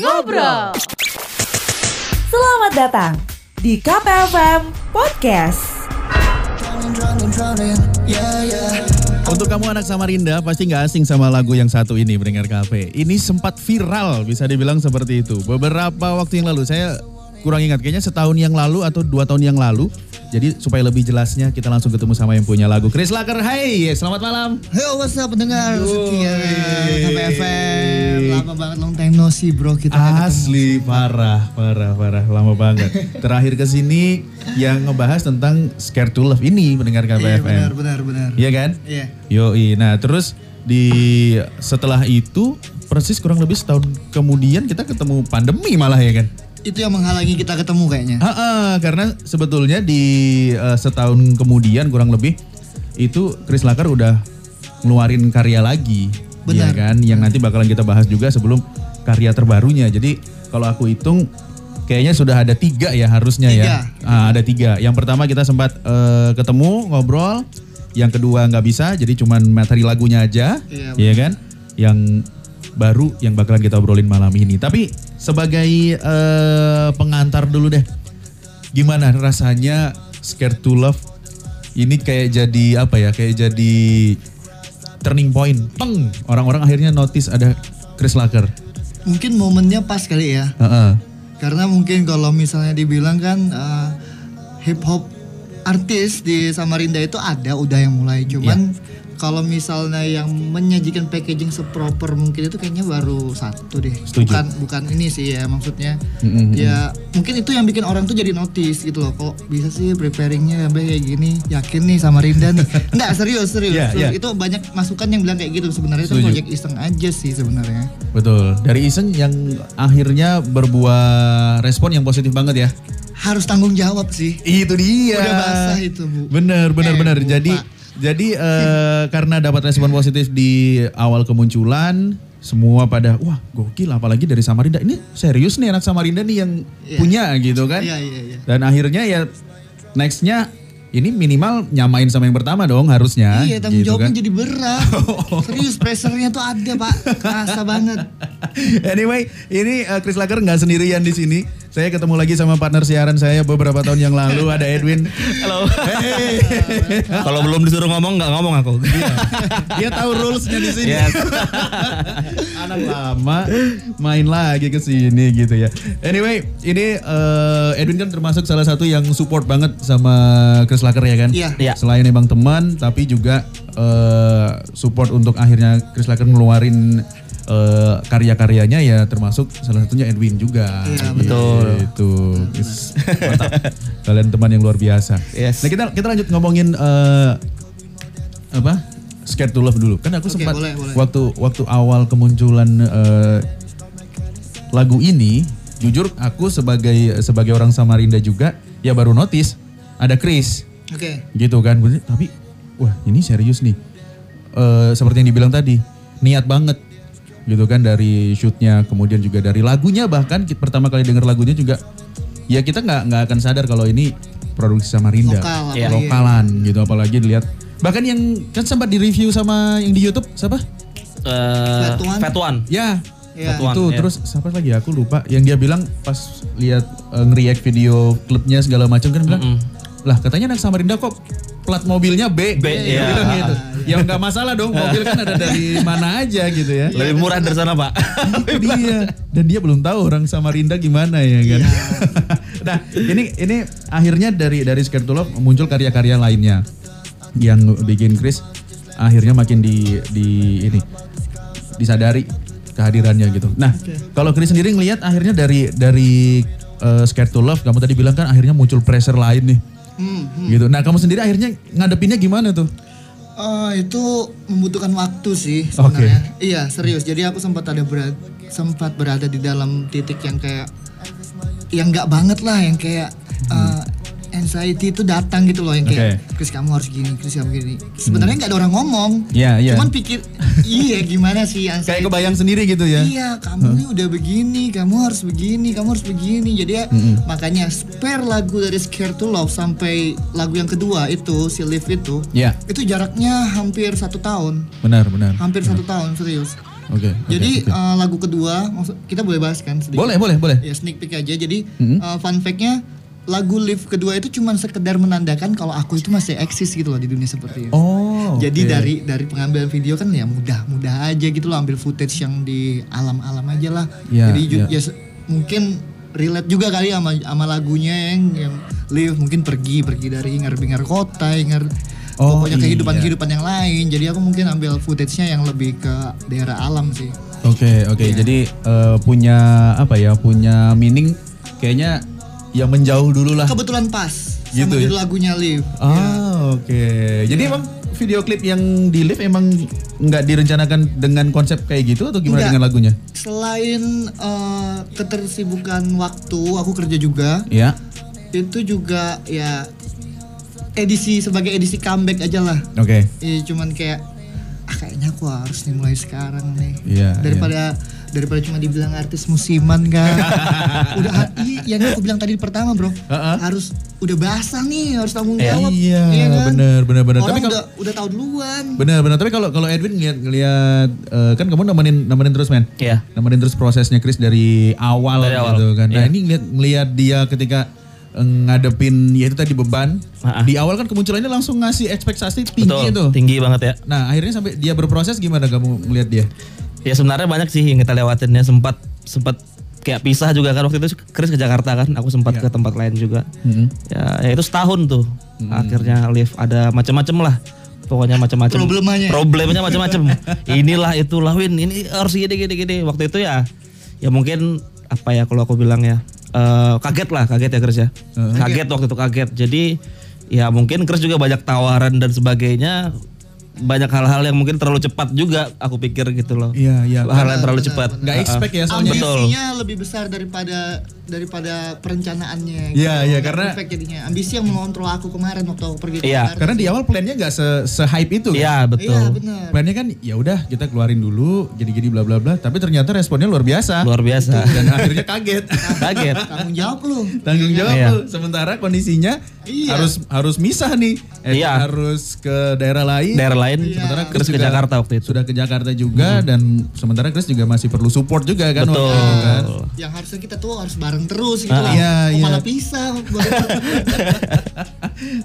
Ngobrol. Selamat datang di KPFM Podcast. Untuk kamu anak Samarinda pasti nggak asing sama lagu yang satu ini Mendengar Cafe. Ini sempat viral bisa dibilang seperti itu. Beberapa waktu yang lalu saya kurang ingat kayaknya setahun yang lalu atau dua tahun yang lalu. Jadi supaya lebih jelasnya kita langsung ketemu sama yang punya lagu. Chris Laker, hai selamat malam. Yo, what's up pendengar setia. KPFM. Lama banget long time no see bro kita ketemu. Asli parah, parah, parah, lama banget. Terakhir ke sini yang ngebahas tentang Scared to Love ini mendengar Iya KPFM. benar benar benar. Iya kan? Iya. Yoi. Nah terus di setelah itu persis kurang lebih setahun kemudian kita ketemu pandemi malah ya kan? Itu yang menghalangi kita ketemu kayaknya. Ah, ah, karena sebetulnya di eh, setahun kemudian kurang lebih itu Chris Laker udah ngeluarin karya lagi, Benar. Iya kan? Yang nanti bakalan kita bahas juga sebelum karya terbarunya. Jadi kalau aku hitung kayaknya sudah ada tiga ya harusnya ya. Ah, ada tiga. Yang pertama kita sempat eh, ketemu ngobrol, yang kedua nggak bisa, jadi cuman materi lagunya aja, Iya, Iya kan? Yang baru yang bakalan kita obrolin malam ini. Tapi sebagai eh, pengantar dulu deh, gimana rasanya Scared to Love ini kayak jadi apa ya? Kayak jadi turning point. Peng, orang-orang akhirnya notice ada Chris Laker. Mungkin momennya pas kali ya. Heeh. Karena mungkin kalau misalnya dibilang kan uh, hip hop artis di Samarinda itu ada udah yang mulai cuman kalau misalnya yang menyajikan packaging seproper mungkin itu kayaknya baru satu deh Setuju. bukan bukan ini sih ya maksudnya Mm-mm. ya mungkin itu yang bikin orang tuh jadi notice gitu loh kok bisa sih preparingnya sampai kayak gini yakin nih Samarinda nih nggak serius serius Iya, serius. iya. itu banyak masukan yang bilang kayak gitu sebenarnya itu project iseng aja sih sebenarnya Betul. Dari iseng yang akhirnya berbuah respon yang positif banget ya. Harus tanggung jawab sih Itu dia. Udah basah itu, Bu. Bener, bener, Eh, bener. Bu, Jadi, Pak. jadi eh, karena dapat respon positif di awal kemunculan, semua pada wah gokil. Apalagi dari Samarinda. Ini serius nih anak Samarinda nih yang Iya. punya gitu kan. iya iya iya Dan akhirnya ya nextnya ini minimal nyamain sama yang pertama dong harusnya. Iya tanggung gitu jawabnya kan. jadi berat. Serius pressure-nya tuh ada pak, kerasa banget. anyway, ini uh, Chris Laker nggak sendirian di sini. Saya ketemu lagi sama partner siaran saya beberapa tahun yang lalu ada Edwin. Halo. Hey. Kalau belum disuruh ngomong nggak ngomong aku. Dia tahu rulesnya di sini. Yes. Anak lama main lagi ke sini gitu ya. Anyway, ini uh, Edwin kan termasuk salah satu yang support banget sama Chris Laker ya kan? Iya. Iya. Selain emang teman, tapi juga uh, support untuk akhirnya Chris Laker ngeluarin uh, karya-karyanya ya termasuk salah satunya Edwin juga. Iya, betul. Itu mantap. Kalian teman yang luar biasa. Yes. Nah kita kita lanjut ngomongin uh, apa? Scared to Love dulu. Kan aku Oke, sempat boleh, boleh. waktu waktu awal kemunculan uh, lagu ini, jujur aku sebagai sebagai orang Samarinda juga ya baru notice ada Chris Oke. gitu kan. Tapi wah ini serius nih. Eh seperti yang dibilang tadi, niat banget gitu kan dari shootnya, kemudian juga dari lagunya bahkan kita pertama kali denger lagunya juga ya kita nggak nggak akan sadar kalau ini produksi Samarinda, Lokal, Iya. apalagi. lokalan gitu apalagi dilihat bahkan yang kan sempat di review sama yang di YouTube siapa? Eh, Fatuan. Fatuan. Ya, Ya. Satuan, itu ya. terus siapa lagi aku lupa yang dia bilang pas lihat eh, nge-react video klipnya segala macam kan bilang Mm-mm. lah katanya anak Samarinda kok plat mobilnya B, B, Dia iya. bilang gitu. Ya nggak masalah dong mobil kan ada dari mana aja gitu ya. Lebih murah dari sana pak. Dia dan dia belum tahu orang Samarinda gimana ya kan. nah ini ini akhirnya dari dari Love muncul karya-karya lainnya yang bikin Chris akhirnya makin di di ini disadari kehadirannya gitu. Nah kalau Chris sendiri ngelihat akhirnya dari dari eh, Scared to Love kamu tadi bilang kan akhirnya muncul pressure lain nih Hmm, hmm. gitu. Nah kamu sendiri akhirnya ngadepinnya gimana tuh? Eh, itu membutuhkan waktu sih sebenarnya. Iya serius. Jadi aku sempat ada berat, sempat berada di dalam titik yang kayak, yang nggak banget lah, yang kayak eh, anxiety itu datang gitu loh, yang kayak, Chris kamu harus gini, Chris kamu gini. Sebenarnya nggak ada orang ngomong. Iya, iya. Cuman pikir, iya gimana sih anxiety? Kayak kebayang sendiri gitu ya? Iya, kamu nih udah begini, kamu harus begini, kamu harus begini. Jadi ya makanya spare lagu dari Scared to Love sampai lagu yang kedua itu si Live itu, Iya, itu jaraknya hampir satu tahun, benar benar. hampir satu tahun serius. Oke. oke, Jadi oke. eh, lagu kedua, maksud kita boleh bahas kan sedikit? boleh, boleh, boleh. Ya sneak peek aja. Jadi Mhm. eh, fun fact-nya lagu Live kedua itu cuma sekedar menandakan kalau aku itu masih eksis gitu loh di dunia seperti ini. Oh. Jadi dari dari pengambilan video kan ya mudah-mudah aja gitu loh ambil footage yang di alam-alam aja lah. Iya, Jadi iya. ya se- mungkin relate juga kali sama sama lagunya yang yang live mungkin pergi pergi dari hingar-bingar kota, hingar Oh, pokoknya iya. kehidupan-kehidupan yang lain. Jadi aku mungkin ambil footage-nya yang lebih ke daerah alam sih. Oke, oke. Iya. Jadi eh, punya apa ya? Punya meaning kayaknya yang menjauh dulu lah. Kebetulan pas Gitu sama ya? judul lagunya live. Ah, oke. Iya. Jadi emang video klip yang di live emang nggak direncanakan dengan konsep kayak gitu atau gimana Nggak. dengan lagunya? Selain eh, ketersibukan waktu, aku kerja juga. Ya. Itu juga ya edisi sebagai edisi comeback aja lah. Oke. Iya cuman kayak ah kayaknya aku harus nih mulai sekarang nih. Iya, Daripada daripada cuma dibilang artis musiman kan. udah ha- iya yang aku bilang tadi pertama, Bro. Heeh. Harus udah basah nih, harus tanggung Iya. jawab. Iya, kan? bener, bener, bener. Orang Tapi kalau udah udah tahu duluan. bener, bener. Tapi kalau kalau Edwin ngeliat, ngeliat eh, kan kamu nemenin nemenin terus men. Iya. Nemenin terus prosesnya Chris dari awal Dari awal, gitu kan. Nah iya. ini ngeliat ngeliat dia ketika eh, ngadepin ya itu tadi beban. Ah, ah. Di awal kan kemunculannya langsung ngasih ekspektasi tinggi Betul, itu. tinggi banget ya. Nah akhirnya sampai dia berproses gimana kamu ngeliat dia? Ya sebenarnya banyak sih yang kita lewatin ya sempat sempat kayak pisah juga kan waktu itu Chris ke Jakarta kan, aku sempat Iya. ke tempat lain juga. Mm-hmm. Ya, ya itu setahun tuh. Akhirnya live ada macam-macam lah. Pokoknya macam-macam. Problemanya. Problemnya macam-macam. Inilah itulah Win, ini harus gini gini gini. Waktu itu ya ya mungkin apa ya kalau aku bilang ya eh, kaget lah, kaget ya Chris ya. Kaget waktu itu kaget. Jadi ya mungkin Chris juga banyak tawaran dan sebagainya banyak hal-hal yang mungkin terlalu cepat juga aku pikir gitu loh. Iya, iya. Hal yang terlalu cepat. Nggak expect ya soalnya. Betul. Ambisinya lebih besar daripada daripada perencanaannya. Iya, iya, Nggak karena- perfect jadinya. Ambisi yang mengontrol aku kemarin waktu aku pergi Iya. Karena di awal plannya nggak se, se hype itu. kan? Iya betul. Iya benar. Plannya kan ya udah kita keluarin dulu gini-gini bla bla bla. Tapi ternyata responnya luar biasa. Luar biasa. Dan akhirnya kaget. Kaget. Tanggung jawab lu. Tanggung jawab Iya. tuh. Sementara kondisinya Iya. harus harus misah nih. Eh, Iya. Harus ke daerah lain. Daerah lain Sementara terus ke juga Jakarta waktu itu. Sudah ke Jakarta juga dan sementara Chris juga masih perlu support juga kan Betul. waktu itu kan. Yang harusnya kita tuh harus bareng terus gitu Ah, lah. iya, iya. malah pisah.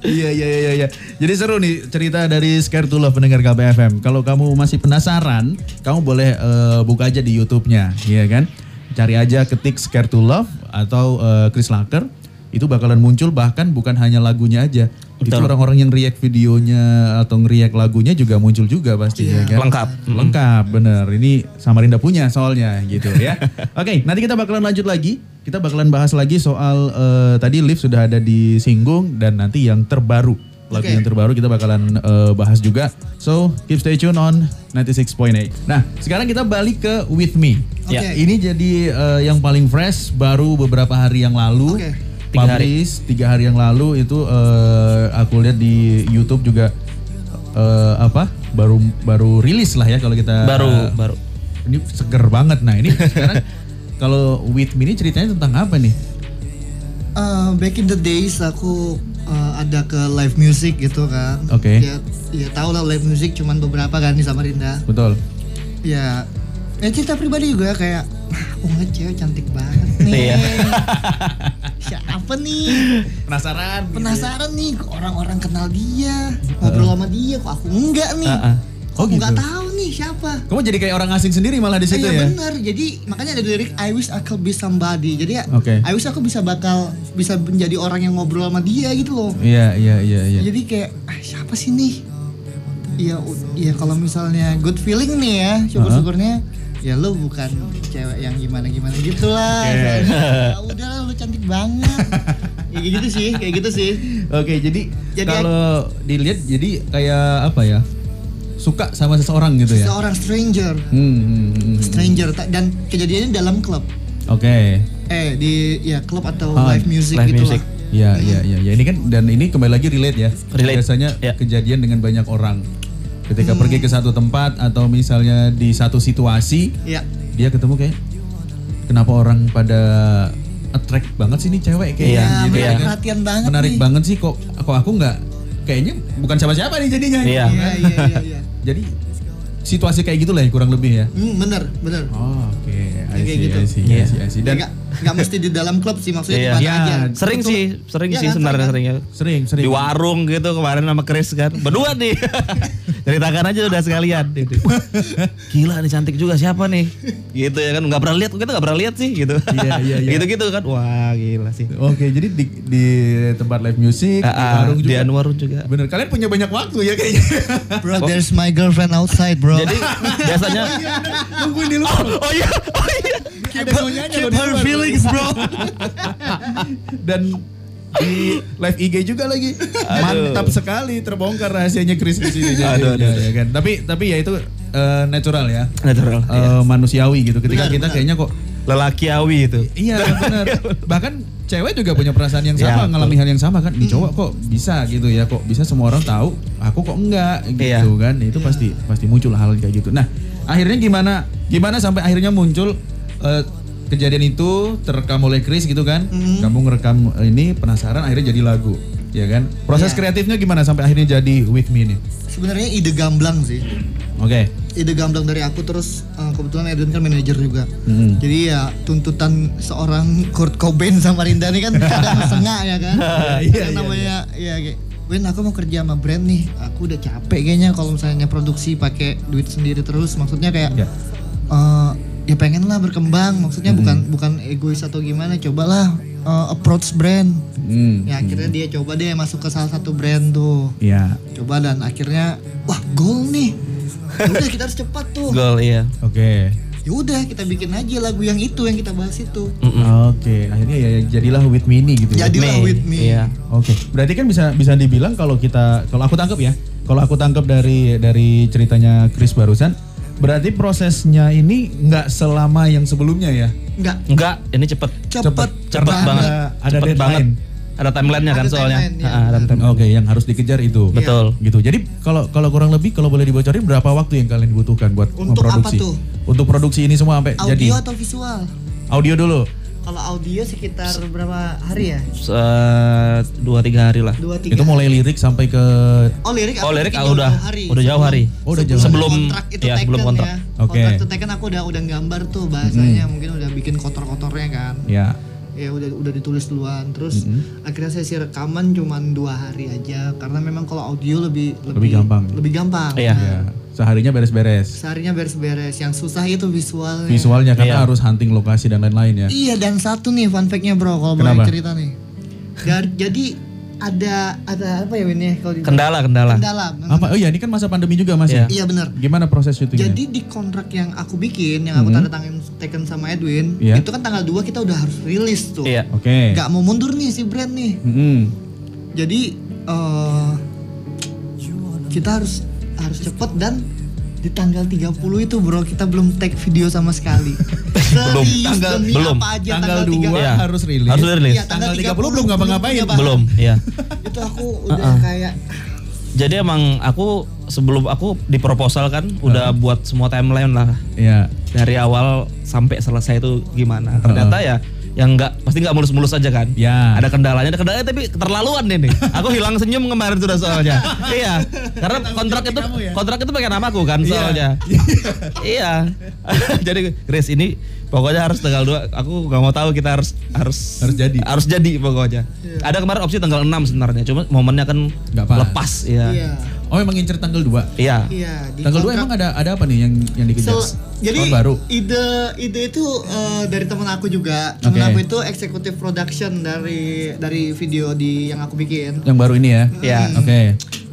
Iya iya iya iya. Jadi seru nih cerita dari Scare to Love pendengar KPFM. Kalau kamu masih penasaran, kamu boleh eh, buka aja di YouTube-nya, iya kan? Cari aja ketik Scare to Love atau eh, Chris Laker. Itu bakalan muncul bahkan bukan hanya lagunya aja. Itu Betul. orang-orang yang react videonya atau nge-react lagunya juga muncul juga pasti ya kan? Lengkap. Lengkap bener. Ini Samarinda punya soalnya gitu ya. Oke, nanti kita bakalan lanjut lagi. Kita bakalan bahas lagi soal eh, tadi lift sudah ada disinggung dan nanti yang terbaru. Lagu Oke. yang terbaru kita bakalan eh, bahas juga. So, keep stay tune on 96.8. Nah, sekarang kita balik ke With Me. Oke. Ya, ini jadi eh, yang paling fresh baru beberapa hari yang lalu. Oke. Tiga hari. Publish tiga hari yang lalu itu eh, aku lihat di YouTube juga eh, apa baru baru rilis lah ya kalau kita Baru baru. ini seger banget nah ini sekarang kalau with me ini ceritanya tentang apa nih Uh, back in the days aku uh, ada ke live music gitu kan. Oke. Ya, ya tau lah live music cuman beberapa kan di Samarinda. betul Ya, ya cerita pribadi juga kayak "Wah, aku ngeliat cewek cantik banget nih. Iya. Siapa nih? penasaran Penasaran nih kok orang-orang kenal dia, ngobrol sama dia kok aku enggak nih. Ah, ah. Oh, aku nggak gitu. tahu nih siapa. kamu jadi kayak orang asing sendiri malah di situ Iya ya bener, jadi makanya ada lirik I wish I could be somebody. Jadi ya, Oke. I wish aku bisa bakal bisa menjadi orang yang ngobrol sama dia gitu loh. iya iya iya iya Jadi kayak ah, siapa sih nih? Iya, iya kalau misalnya good feeling nih ya, syukur-syukurnya ya lu bukan cewek yang gimana-gimana gitu lah. Soalnya, "Ah, udah lah lu cantik banget. ya, kayak gitu sih, kayak gitu sih. oke jadi, Jadi- kalau dilihat jadi kayak apa ya suka sama seseorang gitu ya Seorang stranger, Hmm, hmm, hmm, hmm. stranger Ta- dan kejadiannya dalam klub. oke Eh di ya klub atau Ah, live music live gitu music. lah. Iya iya iya ya. ini kan dan ini kembali lagi relate ya. Relate, Biasanya ya. kejadian dengan banyak orang. Ketika Hmm. pergi ke satu tempat atau misalnya di satu situasi Iya. dia ketemu kayak kenapa orang pada attract banget sih nih cewek kayak Iya, gitu menarik ya kan. perhatian banget Menarik nih. banget sih kok kok aku nggak kayaknya bukan siapa-siapa nih jadinya. Iya. Iya, iya, iya. Jadi situasi kayak gitu lah ya kurang lebih ya. Hmm, bener, bener. Oh, oke. I Kayak gitu. I see, I Iya. see, I see. Dan Dan nggak mesti di dalam klub sih maksudnya Iya. di mana Iya. aja. Sering Betul. sih, sering Iya sih kan, sebenarnya sering sering ya. sering, sering. Di warung gitu kemarin sama Chris kan. Berdua nih. Ceritakan aja udah sekalian. Gitu. Gila nih cantik juga siapa nih? Gitu ya kan nggak pernah lihat kita nggak pernah lihat sih gitu. Iya, iya, iya. Gitu-gitu kan. Wah, gila sih. Oke, jadi di, di tempat live music, di Ah, ah, warung di juga. Anwarun juga. Bener, kalian punya banyak waktu ya kayaknya. Bro, there's my girlfriend outside, bro. Jadi biasanya Nungguin di luar. Oh iya, oh iya. Ada nyonyanya keep di her luar. Feelings, bro. Dan di live IG juga lagi. Mantap sekali terbongkar rahasianya Chris di sini. Aduh, aduh, Ya, ya kan. Tapi tapi ya itu eh, natural ya. Natural. Eh, manusiawi gitu. Ketika kita kayaknya kok Lelaki awi itu. Iya benar. Bahkan cewek juga punya perasaan yang sama, Ya, ngalami hal yang sama kan. Di cowok kok bisa gitu ya, kok bisa semua orang tahu, aku kok enggak gitu Iya. kan. Itu pasti pasti muncul hal kayak gitu. Nah, akhirnya gimana? Gimana sampai akhirnya muncul eh, kejadian itu terekam oleh Chris gitu kan? Kamu ngerekam ini penasaran akhirnya jadi lagu, ya kan? Proses kreatifnya gimana sampai akhirnya jadi With Me nih? Sebenarnya ide gamblang sih. Oke. Ide gamblang dari aku terus eh, kebetulan Edwin kan manajer juga. Mm. Jadi ya tuntutan seorang Kurt Cobain sama Rinda ini kan kadang sengak ya kan. Iya, Yang namanya ya kayak Win aku mau kerja sama brand nih. Aku udah capek kayaknya kalau misalnya produksi pakai duit sendiri terus. Maksudnya kayak Ya. eh, ya pengen lah berkembang. Maksudnya bukan bukan egois atau gimana. Cobalah eh, approach brand. Hmm. Ya akhirnya dia coba deh masuk ke salah satu brand tuh. Ya. Coba dan akhirnya wah gol nih. Ya udah kita harus cepat tuh. Gol iya. Oke. Ya udah kita bikin aja lagu yang itu yang kita bahas itu. Oke, akhirnya ya jadilah With Me nih gitu. ya. Jadilah with me. Iya. Oke, berarti kan bisa bisa dibilang kalau kita kalau aku tangkap ya, kalau aku tangkap dari dari ceritanya Chris barusan, berarti prosesnya ini nggak selama yang sebelumnya ya. Enggak. Enggak, ini cepet. Cepet. Cepet Karena banget. ada- ada cepet deadline. banget. Ada timelinenya kan soalnya. timeline, ya, ada timeline. Oke, yang harus dikejar itu. Betul. Gitu. Jadi kalau kalau kurang lebih kalau boleh dibocorin berapa waktu yang kalian dibutuhkan buat Untuk apa memproduksi? tuh? Untuk produksi ini semua sampai Audio jadi atau visual? audio dulu. Kalau audio sekitar berapa hari ya? Se- dua tiga hari lah. Dua tiga. Itu mulai lirik sampai ke Oh lirik. Oh, lirik ah, udah- hari. udah jauh hari. Oh, udah jauh Sebelum- kontrak itu ya, taken sebelum kontrak. ya. Oke. Kontrak itu taken aku udah udah gambar tuh bahasanya mungkin udah bikin kotor-kotornya kan. ya. ya udah udah ditulis duluan terus akhirnya sesi rekaman cuman dua hari aja karena memang kalau audio lebih Lebih gampang. lebih gampang Iya. Nah, Ya. Seharinya beres-beres. seharinya beres-beres yang susah itu visualnya Visualnya karena Iya. harus hunting lokasi dan lain-lain ya. iya dan satu nih fun fact-nya bro kalau boleh cerita nih Dar- jadi ada ada apa ya Win ya kalau di Kendala, kendala. kendala Apa? Oh iya, ini kan masa pandemi juga Mas ya? Iya. iya benar Gimana proses syutingnya? jadi di kontrak yang aku bikin yang aku tanda tangan taken sama Edwin Iya. itu kan tanggal 2 kita udah harus rilis tuh Iya. Oke. nggak mau mundur nih si brand nih Mm-mm. jadi eh kita harus harus cepet dan di tanggal 30 itu bro kita belum take video sama sekali Belum. Serius, Tanggal- demi belum. apa aja Tanggal 2 30. Iya. harus rilis. Harus rilis. Iya, Tanggal 30 belum ngapa-ngapain. Belum, iya. itu aku udah kayak Jadi emang aku sebelum aku di proposal kan udah buat semua timeline lah Iya. dari awal sampai selesai itu gimana. Ternyata ya yang nggak pasti nggak mulus-mulus aja kan. Ya. Ada kendalanya, ada kendalanya tapi keterlaluan ini. Aku hilang senyum kemarin sudah soalnya. iya. Karena kontrak itu kamu ya? kontrak itu pakai namaku kan soalnya. iya. Jadi Chris ini pokoknya harus tanggal 2 aku nggak mau tahu kita harus harus Harus jadi. harus jadi pokoknya. Ada kemarin opsi tanggal 6 sebenarnya, cuma momennya kan Nggak lepas ya. iya Oh, memang ngincer tanggal 2. Iya. iya Tanggal 2 kontrak- emang ada ada apa nih yang yang dikejar? Sel- jadi Tahun baru. ide ide itu eh, dari teman aku juga teman Oke. aku itu executive production dari dari video di yang aku bikin Yang baru ini ya? Iya. Oke.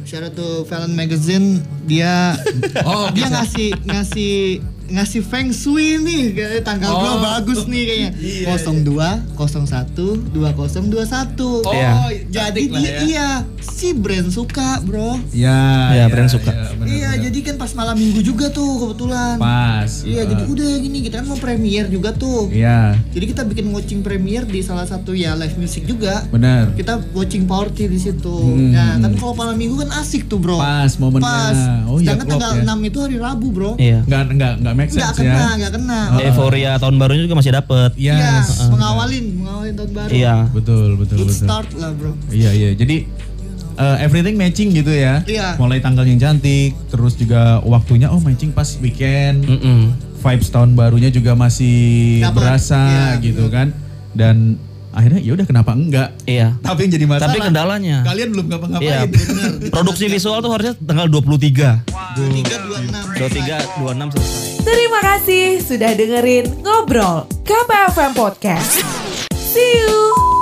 Shout out to Valen Magazine dia Oh, dia ngasih ngasih ngasih feng shui nih tanggal Oh. 2 bagus nih kayaknya. Iya, 02 01 2021. Oh, Iya. Jadi lah dia ya. iya si brand suka, Bro. Iya. Iya, brand suka. benar, iya, benar. jadi kan pas malam Minggu juga tuh kebetulan. pas. Iya, jadi udah gini kita kan mau premiere juga tuh. Iya, Jadi kita bikin watching premiere di salah satu ya live music juga. benar. Kita watching party di situ. Hmm. Nah, kan kalau malam Minggu kan asik tuh, Bro. Pas momennya. Pas. Oh iya, Sedangkan tanggal ya. 6 itu hari Rabu, Bro. Iya. Enggak enggak enggak make Nggak sense kena, ya. nggak kena. Euforia tahun barunya juga masih dapet. Yes. Iya, mengawalin, mengawalin tahun baru. Iya. Betul, betul, Good betul. start lah, Bro. Iya, iya. Jadi uh, everything matching gitu ya. Iya. Mulai tanggal yang cantik, terus juga waktunya oh matching pas weekend. Mm-mm. Vibes tahun barunya juga masih Dapat. berasa Iya, gitu kan. Dan akhirnya ya udah kenapa enggak? Iya. Tapi yang jadi masalah. Tapi kendalanya. Kalian belum Iya. ngapa-ngapain. Produksi visual tuh harusnya tanggal 23. 23 26. 23 26 selesai. Terima kasih sudah dengerin Ngobrol KPFM Podcast. See you!